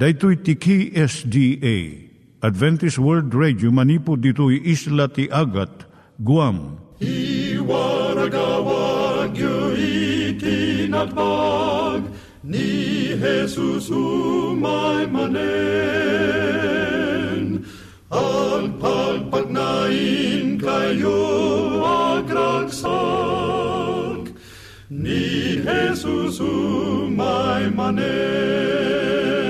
Daitui tiki SDA Adventist World Radio manipud ditui isla ti Agat Guam. I waragawag yu ni Jesus umay manen. Ang pagpagnain kayo agkansak ni Jesus umay manen.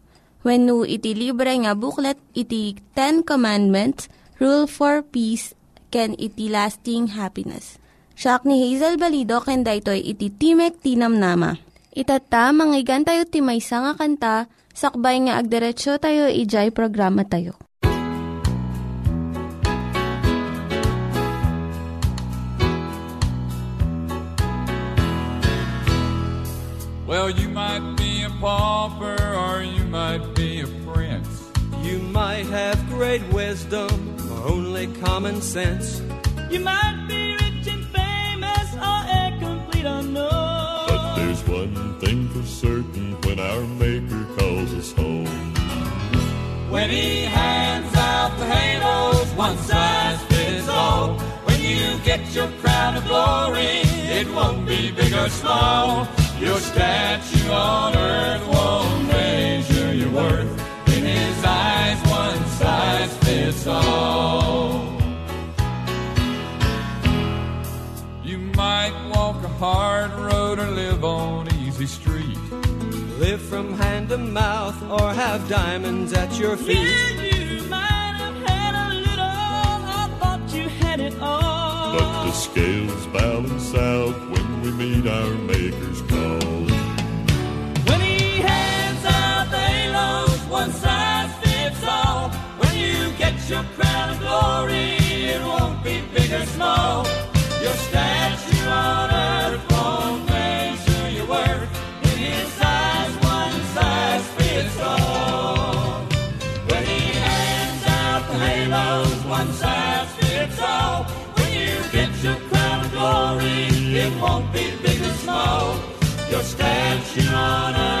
When no iti libre nga booklet, iti Ten Commandments, Rule for Peace, can iti lasting happiness. Siya ni Hazel Balido, ken daytoy iti Timek Tinam Nama. Itata, manggigan tayo timaysa nga kanta, sakbay nga agderetsyo tayo, ijay programa tayo. Well, you might be a pauper or you might have great wisdom or only common sense. You might be rich and famous or a complete unknown. But there's one thing for certain when our Maker calls us home. When he hands out the halos, one size fits all. When you get your crown of glory, it won't be big or small. Your statue on earth won't measure your worth. In his eyes, one size fits all. You might walk a hard road or live on easy street. Live from hand to mouth or have diamonds at your feet. Yeah, you might have had a little, or thought you had it all. But the scales balance out when we meet our Maker's call. When he hands out the halos, one size fits all. Your crown of glory, it won't be big or small. Your statue on earth won't measure your worth. In his eyes, one size fits all. When he hands out the halos, one size fits all. When you get your crown of glory, it won't be big or small. Your statue on earth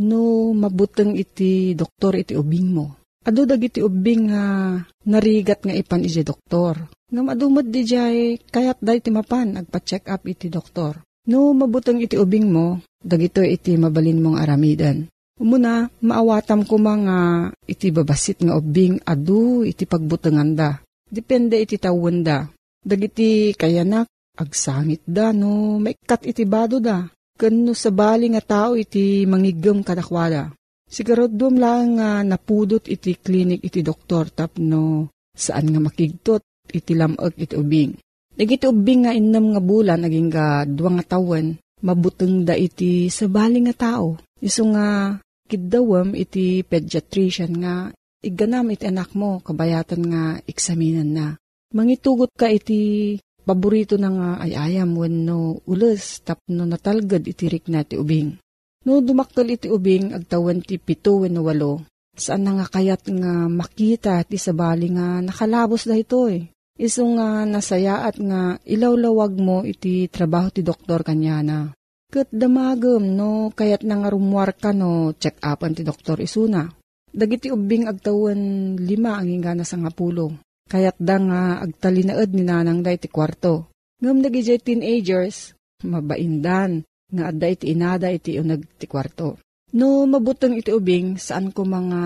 no mabuteng iti doktor iti ubing mo. Ado dagiti ubing nga narigat nga ipan iti doktor. Nga madumot di jay kayat day ti mapan agpa-check up iti doktor. No mabuteng iti ubing mo, dagito iti mabalin mong aramidan. Umuna, maawatam ko mga iti babasit nga ubing adu iti pagbutengan da. Depende iti tawon da. Dagiti kayanak, agsangit da no, maikat iti bado da. Kano sa bali nga tao iti mangigam kadakwada. Sigarodom lang nga napudot iti klinik iti doktor tapno saan nga makigtot iti lamag iti ubing. Dagiti ubing nga innam nga bulan naging ga duwa nga tawen, mabuteng da iti sabali nga tao. Iso nga kidawam iti pediatrician nga iganam iti anak mo kabayatan nga eksaminan na. Mangitugot ka iti paborito na nga ayayam wenno ules tapno natalgad iti rik na ti ubing. No dumakkel iti ubing agtawan ti pito wenno walo. Saan na nga kayat nga makita ti sabali nga nakalabos da ito eh. Iso nga nasayaat nga ilawlawag mo iti trabaho ti doktor kanya na. Kat damagam no kayat na nga rumwar ka no check upan ti doktor isuna. Dagiti ubing agtawan lima ang ingana sa nga pulo. Kayat da nga agtalinaed ni nanang da iti kwarto. Ngam nagijay teenagers, mabaindan, nga adda iti inada iti unag ti kwarto. No mabuteng iti ubing saan ko mga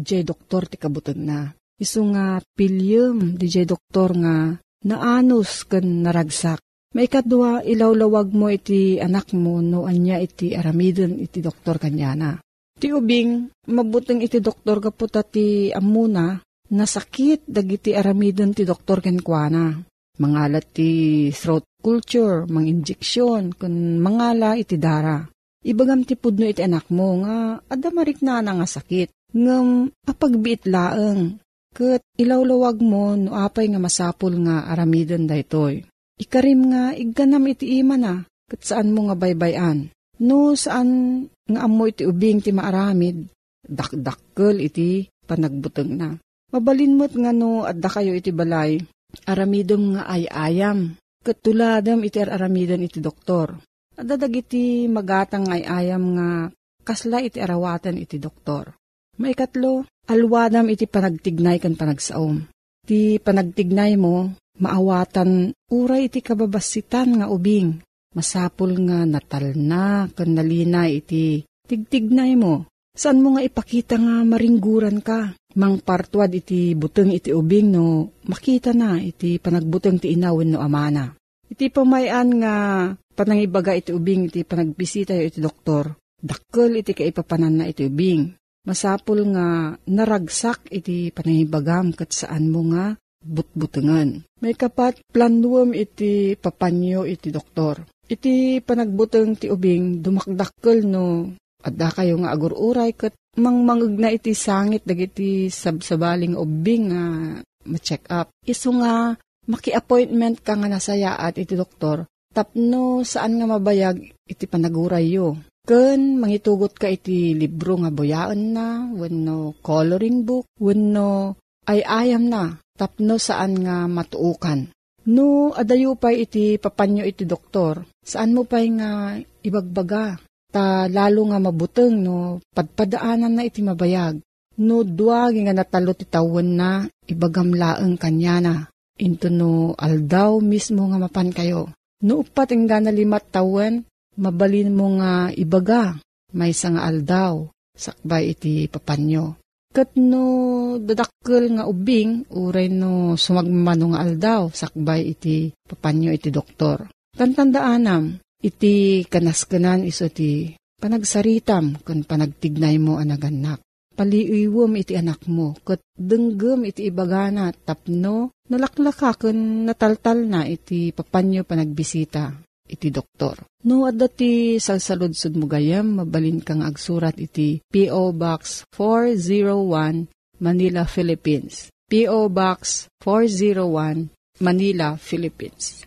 jay doktor ti kabuteng na. Isu nga pilyem di jay doktor nga naanos ken naragsak. May kadwa ilawlawag mo iti anak mo no anya iti aramidon iti doktor kanyana. Ti ubing, mabuteng iti doktor kaputa ti amuna, nasakit dagiti aramidon ti doktor kenkwana. Mangalat ti throat culture, mang injeksyon, kun mangala iti dara. Ibagam ti pudno iti anak mo nga adamarik na nga sakit. Ngam apagbiit laeng, Kat ilawlawag mo no apay nga masapul nga aramidon daytoy. Ikarim nga igganam iti ima na, kat saan mo nga baybayan. No saan nga amo iti ubing ti maaramid, dakdakkel iti panagbuteng na. Mabalin mo't nga no adda kayo iti balay, aramidom nga ay ayam, kat tuladam iti aramidon iti doktor. Adadag iti magatang ay ayam nga kasla iti arawatan iti doktor. Maikatlo, alwadam iti panagtignay kan panagsaom. Ti panagtignay mo, maawatan uray iti kababasitan nga ubing. Masapul nga natalna kan nalinay iti tigtignay mo. Saan mo nga ipakita nga maringguran ka? Mang partwad iti buteng iti ubing no makita na iti panagbuteng ti inawin no amana. Iti pamayan nga panangibaga iti ubing iti panagbisita iti doktor. Dakkel iti kaipapanan na iti ubing masapul nga naragsak iti panahibagam kat saan mo nga butbutengan. May kapat planuam iti papanyo iti doktor. Iti panagbuteng ti ubing dumakdakkel no adda kayo nga agururay kat mangmangag na iti sangit dagiti sabsabaling ubing nga ma-check up. Isu nga maki-appointment ka nga nasayaat iti doktor tapno saan nga mabayag iti panaguray yo. Ken mangitugot ka iti libro nga boyaan na, wenno coloring book, wenno ay ayam na, tapno saan nga matuukan. No, adayo pa iti papanyo iti doktor, saan mo pa nga ibagbaga, ta lalo nga mabuteng no, padpadaanan na iti mabayag. No, duwag nga natalo ti tawon na, ibagamlaeng kanya na. Into no, aldaw mismo nga mapan kayo. No, upat nga na limat tawon, mabalin mo nga ibaga, may nga aldaw, sakbay iti papanyo. Kat no dadakkel nga ubing, uray no sumagmano nga aldaw, sakbay iti papanyo iti doktor. Tantandaanam, iti kanaskanan iso ti panagsaritam kan panagtignay mo anaganak. Paliiwom iti anak mo, kat denggem iti ibagana tapno, nalaklaka kan nataltal na iti papanyo panagbisita iti doktor. No, at dati salsaludsud mo gayam, mabalin kang agsurat iti P.O. Box 401, Manila, Philippines. P.O. Box 401, Manila, Philippines.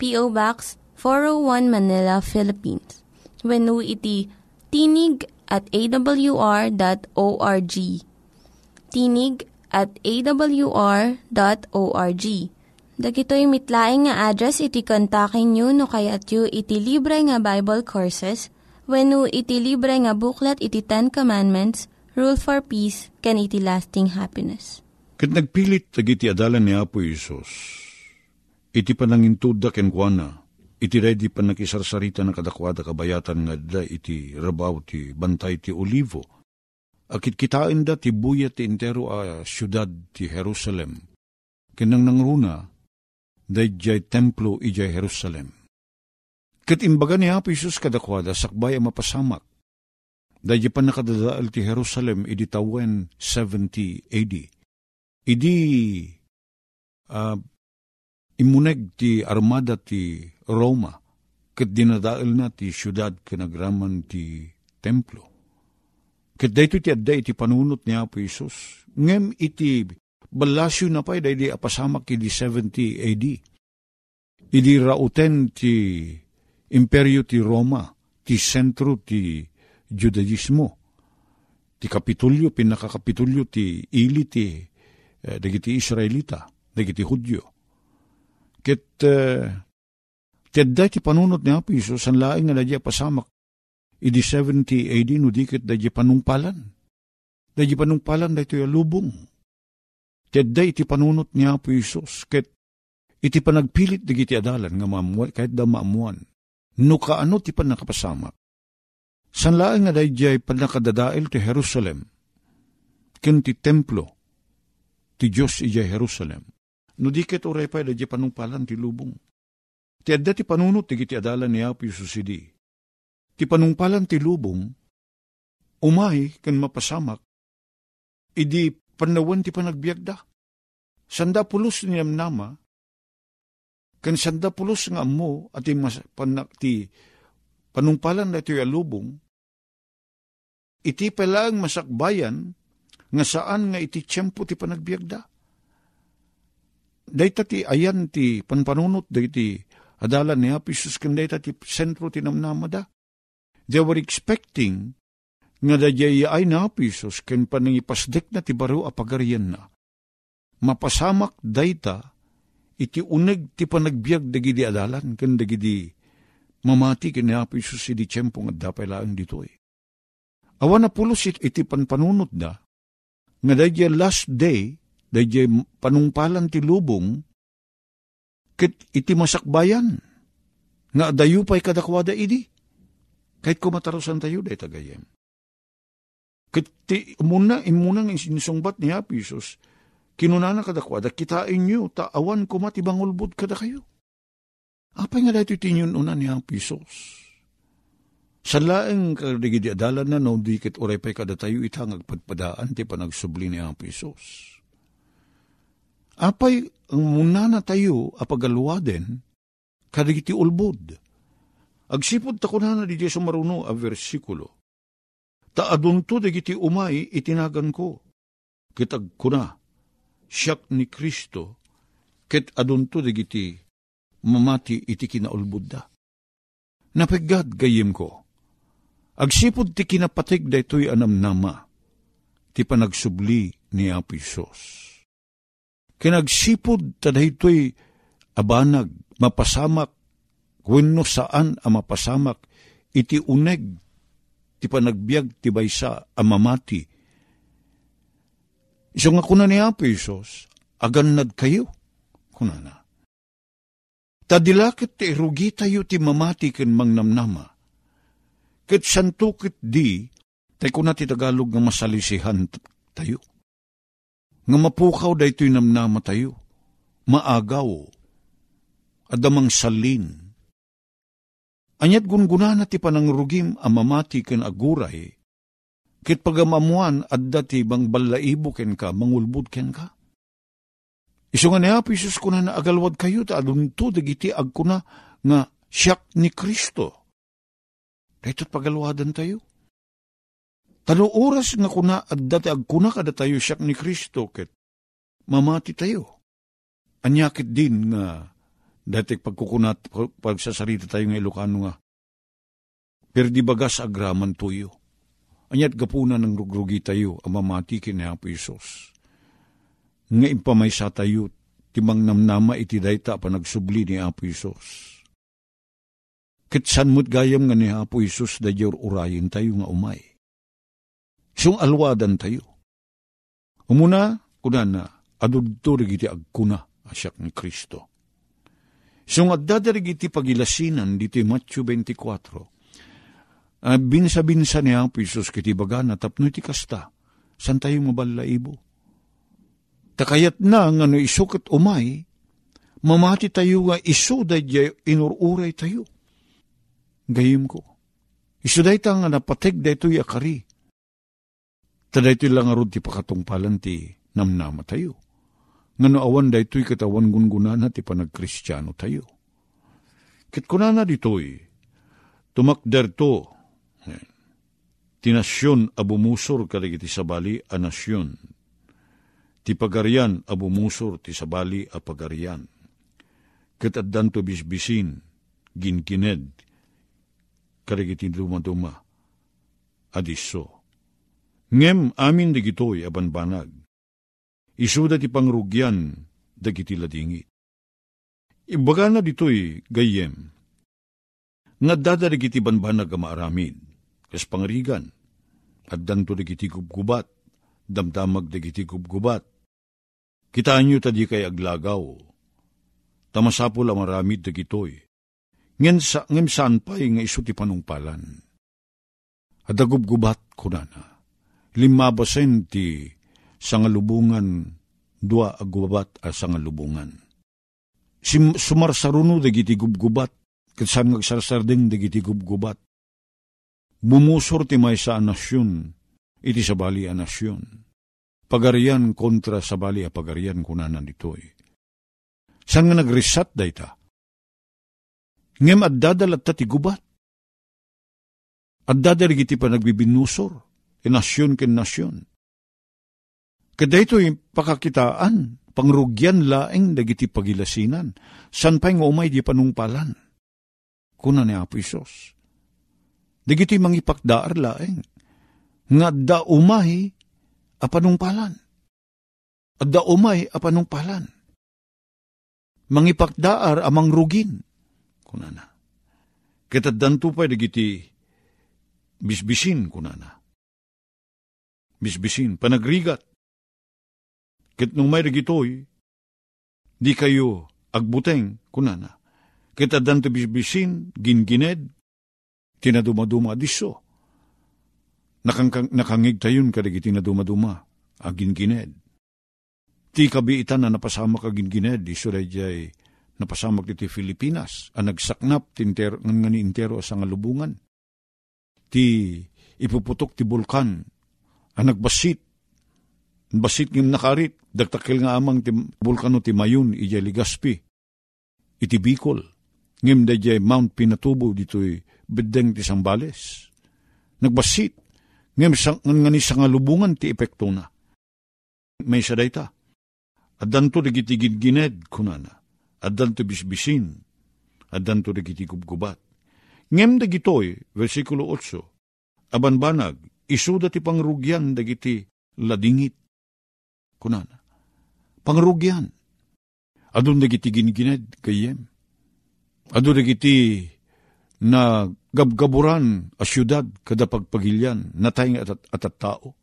P.O. Box 401 Manila, Philippines. When iti tinig at awr.org. Tinig at awr.org. Dagitoy mitlaing nga address iti kontakin nyo no kayat yu iti libre nga Bible Courses when iti libre nga buklat iti Ten Commandments, Rule for Peace, can iti lasting happiness. Kat nagpilit tagiti adalan ni Apo Isos, iti panangintud da kenkwana, iti ready pa nakisarsarita na kadakwada kabayatan nga da iti rabaw ti bantay ti olivo. Akit kitain da ti buya ti intero a syudad ti Jerusalem. Kinang nangruna, da jay templo ijay Jerusalem. Kat imbaga ni Apo Isus kadakwada sakbay a mapasamak. Da pa nakadadaal ti Jerusalem idi tawen 70 AD. Idi uh, imuneg ti armada ti Roma, ket dinadaal na ti syudad kanagraman ti templo. Ket dayto ti adda iti panunot ni Apo Isus. Ngem iti balasyo na pa'y di apasamak iti 70 AD. Idi rauten ti imperyo ti Roma, ti sentro ti Judaismo. Ti kapitulyo, pinakakapitulyo ti ili ti eh, dagiti Israelita, dagiti Hudyo Ket uh, tedda ti panunot ni Apo Iso, san laing nga nadya pasamak, idi 70 AD no dikit dadya panungpalan. Dadya panungpalan da ito lubong. Tedda iti panunot ni Apo Isos, ket iti panagpilit di iti adalan nga maamuan, kahit da maamuan. No kaano ti panakapasamak. San laing nga dadya panakadadail ti Jerusalem, ken ti templo, ti Diyos ijay Jerusalem No diket oray pa da panungpalan ti lubong. Ti adda ti panunot ti giti adalan ni Apo Isusidi. Ti panungpalan ti lubong, umay kan mapasamak, idi panawan ti panagbiagda. Sanda pulos ni nama, kan sanda pulos nga mo at mas, panak, ti panungpalan na iti alubong, iti palang masakbayan nga saan nga iti tiyempo ti panagbiagda. Dayta ti ayan ti panpanunot dayti adalan ni Apisus kan dayta ti sentro ti namnamada. They were expecting nga dayay ay na Apisus kan panangipasdek na ti baro apagarian na. Mapasamak dayta iti uneg ti panagbiag dagidi adalan kan dagidi mamati ken ni Apisus iti tiyempo nga dapay laang ditoy. Awan na pulos iti panpanunot da, nga dayay last day, Dayjay panungpalan ti lubong, kit iti masakbayan, nga dayo pa'y kadakwada idi. Kahit kumatarusan tayo, day tagayem. Kit ti, muna, imuna ng isinusungbat ni Apisos, kinunana kadakwada, kitain nyo, taawan kumatibang ulbod kada kayo. Apay nga dito tinyon una ni Apisos. Sa laeng kadigidi adalan na no, dikit oray pa'y kada tayo itang agpadpadaan ti panagsubli ni Apisos. Apay ang muna na tayo apagaluwaden, kadagiti ulbod. Agsipod ta na na di sumaruno a versikulo. Ta adunto dagiti umay itinagan ko. Kitag kuna, siyak ni Kristo, ket adunto dagiti mamati iti kinaulbod da. Napagad gayim ko. Agsipod ti kinapatig da ito'y anam nama, ti panagsubli ni Apisos Kinagsipod tadahitoy abanag, mapasamak, wenno saan ang mapasamak, iti uneg, ti panagbiag ti baysa amamati. Iso nga kuna ni Apo Isos, agannad kayo, kuna na. Tadilakit ti irugi tayo ti mamati ken mangnamnama. Ket santukit di, tay kuna ti Tagalog nga masalisihan tayo nga mapukaw da ito'y namnama tayo, maagaw, adamang salin. Anyat gunguna na ti panangrugim amamati ken aguray, kit pagamamuan at dati bang balaibo ken ka, mangulbud ken ka. Iso nga ni Apo Isus kuna na agalwad kayo, ta adun to, dagiti ag kuna nga siyak ni Kristo. Dahito't pagalwadan tayo. Tano oras nga kuna at dati ag kuna kada tayo siyak ni Kristo, ket mamati tayo. Anyakit din nga dati pagkukunat, pagsasarita tayo ng Ilocano nga, pero di bagas agraman tuyo. Anyat gapuna ng rugrugi tayo, ang mamati kini Apo Isos nga impamaysa tayo, timang namnama iti dayta pa nagsubli ni Apo Isos. Kitsan mo't gayam nga ni Apo Isos da urayin tayo nga umay. Siyong alwadan tayo. Umuna, kuna na, adudto iti agkuna asyak ni Kristo. Siyong addadarigi iti pagilasinan dito Matthew 24. Uh, binsa-binsa ni Apo Isos kiti baga na tapno iti kasta. San tayo mabala ibo? Takayat na nga no isukot umay, mamati tayo nga iso dadya inururay tayo. Gayim ko. Iso day ta nga napateg da ito'y akari. Taday ito lang arod ti pakatungpalan ti namnama tayo. Nga no awan da ito'y katawan gungunan ti panagkristyano tayo. Kit kunana dito'y, tumakder to, tinasyon abumusor kaligiti sabali a nasyon ti pagarian a bumusor ti sabali a pagarian. Kat addan to bisbisin, ginkined, karigiti dumaduma, adiso. Ngem amin digitoy abanbanag, isuda ti pangrugyan dagiti ladingit. Ibaga na ditoy gayem, nga dadarig iti banbanag maaramid, kas pangarigan, at danto digiti gubgubat, damdamag digiti gubgubat, Kitaan nyo tadi kay aglagaw. Tamasapol ang maramid dagitoy. Ngem sa ngem saan pa'y nga iso ti panungpalan. Adagubgubat ko na na. Limabasen ti sangalubungan dua agwabat a sangalubungan. Sim, sumarsaruno dagiti gubgubat ket saan ngagsarsardeng dagiti gubgubat. Bumusor ti may sa nasyon iti sabali a nasyon pagarian kontra sa bali a pagarian kunanan ditoy. San nga nagresat dayta? Ngem at dadalat ta ti gubat. At dadalig iti pa nagbibinusor, e nasyon ken nasyon. Kada ito'y pakakitaan, pangrugyan laeng dagiti pagilasinan, san pa'y nga umay di panungpalan. Kuna ni Apo Isos. Dagiti mangipakdaar laeng, nga da umay apanungpalan. At da umay apanungpalan. Mangipakdaar amang rugin. Kunana. Kitaddan tupay dagiti bisbisin kunana. Bisbisin, panagrigat. Kit nung may dagitoy, di kayo agbuteng kunana. Kitaddan to bisbisin, gingined, tinadumaduma diso Nakang, nakangig tayon kadagiti na dumaduma, agin gined. Ti kabiitan na napasama kagin gined, iso jay napasamak ti Filipinas, ang nagsaknap ti inter, nga ni intero sa ngalubungan. Ti ipuputok ti bulkan, ang nagbasit, basit ngim nakarit, dagtakil nga amang ti bulkano ti Mayon, ijay Ligaspi, iti Bicol, ngim da Mount Pinatubo dito'y bedeng ti Sambales. Nagbasit, ngem nga ni sangalubungan ti epekto na. May sa dayta. Addan to digiti gined kunana. Addan to bisbisin. Addan to digiti gubgubat. Ngem dagitoy, versikulo 8, abanbanag, isuda ti pangrugyan dagiti ladingit. Kunana. Pangrugyan. Adun dagiti gingined kayem. Adun dagiti na gabgaburan a syudad kada pagpagilyan natay at, at, at tao.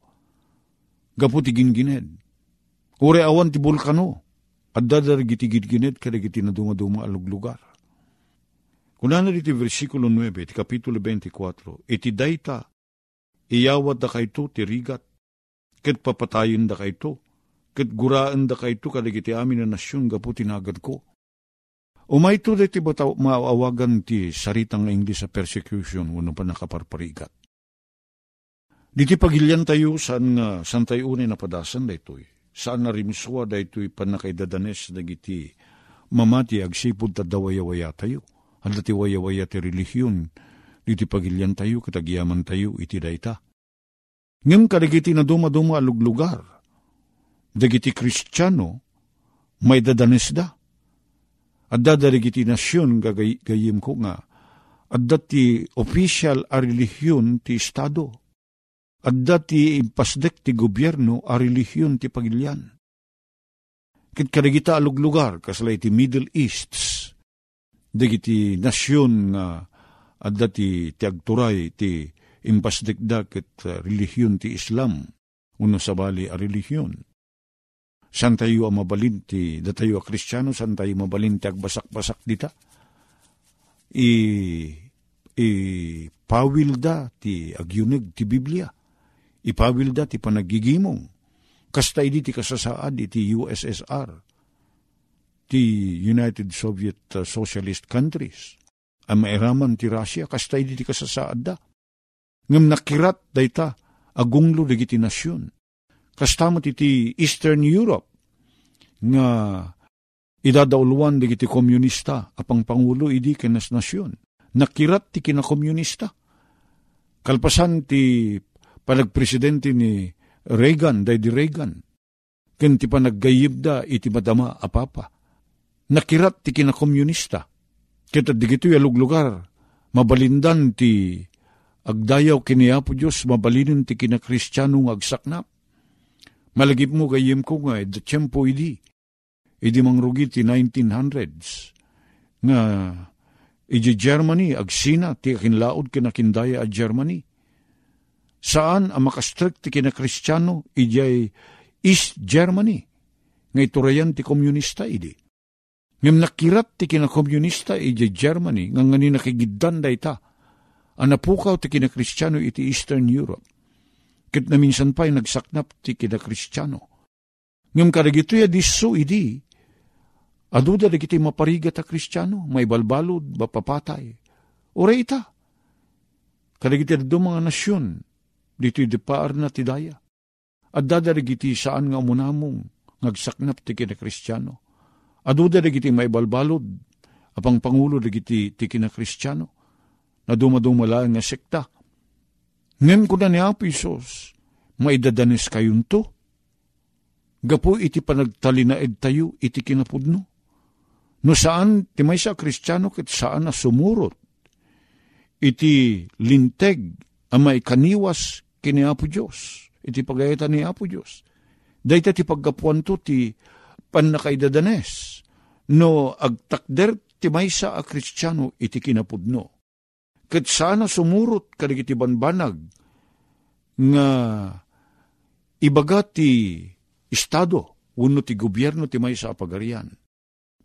Gaputi gingined. Ure awan ti bulkano at dadar giti gingined kada giti na dumaduma alug lugar. Kunana diti versikulo 9, ti kapitulo 24, iti dayta, iyawad da kayto ti rigat, ket papatayin da kayto, ket guraan da kayto kadagiti amin na nasyon gaputi nagad ko Umay to ti bataw maawagan ti saritang English sa persecution wano pa nakaparparigat. Diti pagilyan tayo saan nga san tayo unay napadasan da ito'y. saan na rimswa da ito'y panakaidadanes dagiti mamati agsipod ta dawayawaya tayo. Handa ti wayawaya ti relihiyon, iti pagilyan tayo, katagyaman tayo, iti dayta. Ngem kadagiti na dumaduma aluglugar, dagiti kristyano, may dadanes da. At dadarigiti nasyon gagayim ko nga, at dati official a relihiyon ti Estado. At dati impasdek ti gobyerno a relihiyon ti pagilyan. Kit kadagita alog lugar, kaslay ti Middle East, dagiti nasyon nga at dati ti agturay ti impasdek da kit uh, relihiyon ti Islam, uno sa bali a relihiyon. San tayo ang mabalin ti datayo a kristyano, san tayo mabalin ti agbasak-basak dita? I ipawil da ti agyunig ti Biblia. Ipawil da ti panagigimong. Kasta idi ti kasasaad iti USSR, ti United Soviet uh, Socialist Countries. Ang mairaman ti Russia, kasta idi ti kasasaad da. Ngam nakirat dayta agunglo dagiti nasyon. Kastamot iti Eastern Europe nga idadauluan dagiti komunista apang pangulo idi kenas nasyon nakirat ti kinakomunista. Kalpasan ti panagpresidente ni Reagan, day di Reagan. Ken ti panaggayib da iti madama apapa. Nakirat ti kinakomunista. Kita digito yalug lugar, mabalindan ti agdayaw kiniapo Diyos, mabalinin ti kinakristyano agsaknap. Malagip mo gayim ko nga, the tiyempo idi. Idi mangrugi ti 1900s. Nga Iji Germany, agsina, ti kinlaod kinakindaya a Germany. Saan ang makastrict ti kinakristyano, ijay East Germany. Ngay turayan ti komunista idi. Ngam nakirat ti kinakomunista ijay Germany, nga nga ni nakigiddan da ita. Anapukaw ti kinakristyano iti Eastern Europe. Kit na minsan pa'y nagsaknap ti kinakristyano. Ngam kadagito ya diso idi, Aduda da kiti maparigat a kristyano, may balbalod, bapapatay. Ure ita. Kadagiti do mga nasyon, dito dipaar na ti daya. At dadarigiti saan nga umunamong, ngagsaknap ti kina kristyano. Aduda da kiti may balbalod, apang pangulo da kiti ti kina kristyano, na dumadumala nga sekta. Ngem ko na ni Apisos, maidadanes kayon to. Gapo iti panagtalinaed tayo, iti kinapudno No saan ti may sa kristyano ket saan na sumurot. Iti linteg ang may kaniwas kini Apo Diyos. Iti pagayatan ni Apo Diyos. Dahita ti pagkapuan to ti panakaidadanes. No agtakder ti may sa a kristyano iti kinapudno. Ket sana sumurot kadigiti banbanag nga ibaga ti estado, uno ti gobyerno ti may sa apagarian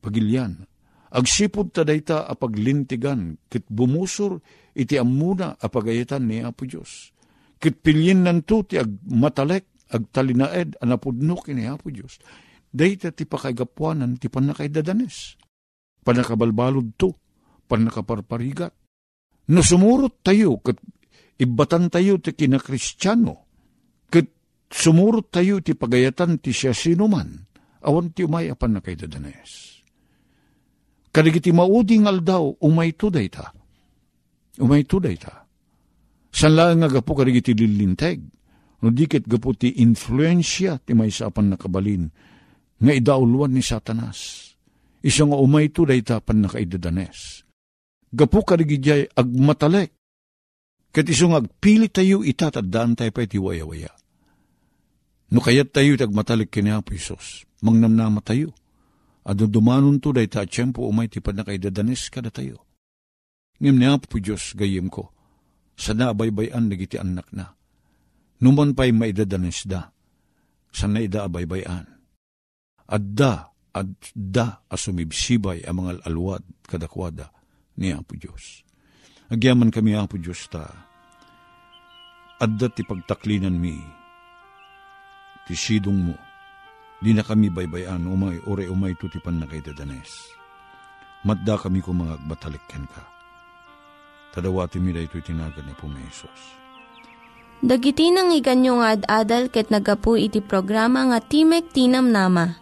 pagilyan. Agsipod ta dayta a paglintigan, kit bumusor iti amuna a pagayatan ni Apo Diyos. Kit pilyin nanto ti ag matalek, ag talinaed, anapudno kini Apo Diyos. Dayta ti pakaigapuanan ti panakaidadanes. Panakabalbalod to, panakaparparigat. No sumurot tayo, kat ibatan tayo ti kinakristyano, kat sumurot tayo ti pagayatan ti siya sinuman, awan ti umay apan nakaidadanes Kadagiti mauding aldaw, umay tuday ta. Umay tuday ta. San lang nga gapo kadagiti lilinteg. No dikit gapo ti influensya ti may sapan nakabalin. Nga idauluan ni satanas. Isa nga umay tuday ta pan nakaidadanes. Gapo kadagiti agmatalek. Kat isong agpili tayo itatadaan tayo pa iti waya-waya. No kayat tayo tagmatalik kini Apo Isos, mangnamnama tayo Ado dumanon to day ta umay ti panakaidadanes kada tayo. Ngim niya po Diyos gayim ko, sana abaybayan nagiti anak na. Numan pa'y maidadanes da, sana ida abaybayan. Adda, adda asumibsibay ang mga alwad kadakwada ni Apo Diyos. Agyaman kami Apo Diyos ta, adda ti pagtaklinan mi, ti sidong mo, Di na kami baybayan, umay, ore umay tutipan na kay dadanes. Matda kami ko mga agbatalikken ka. Tadawati mi da ito'y tinagan ni Pumesos. Dagiti nang iganyo nga ad-adal ket nagapu iti programa nga Timek Tinam Nama.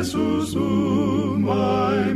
ni Jesus umay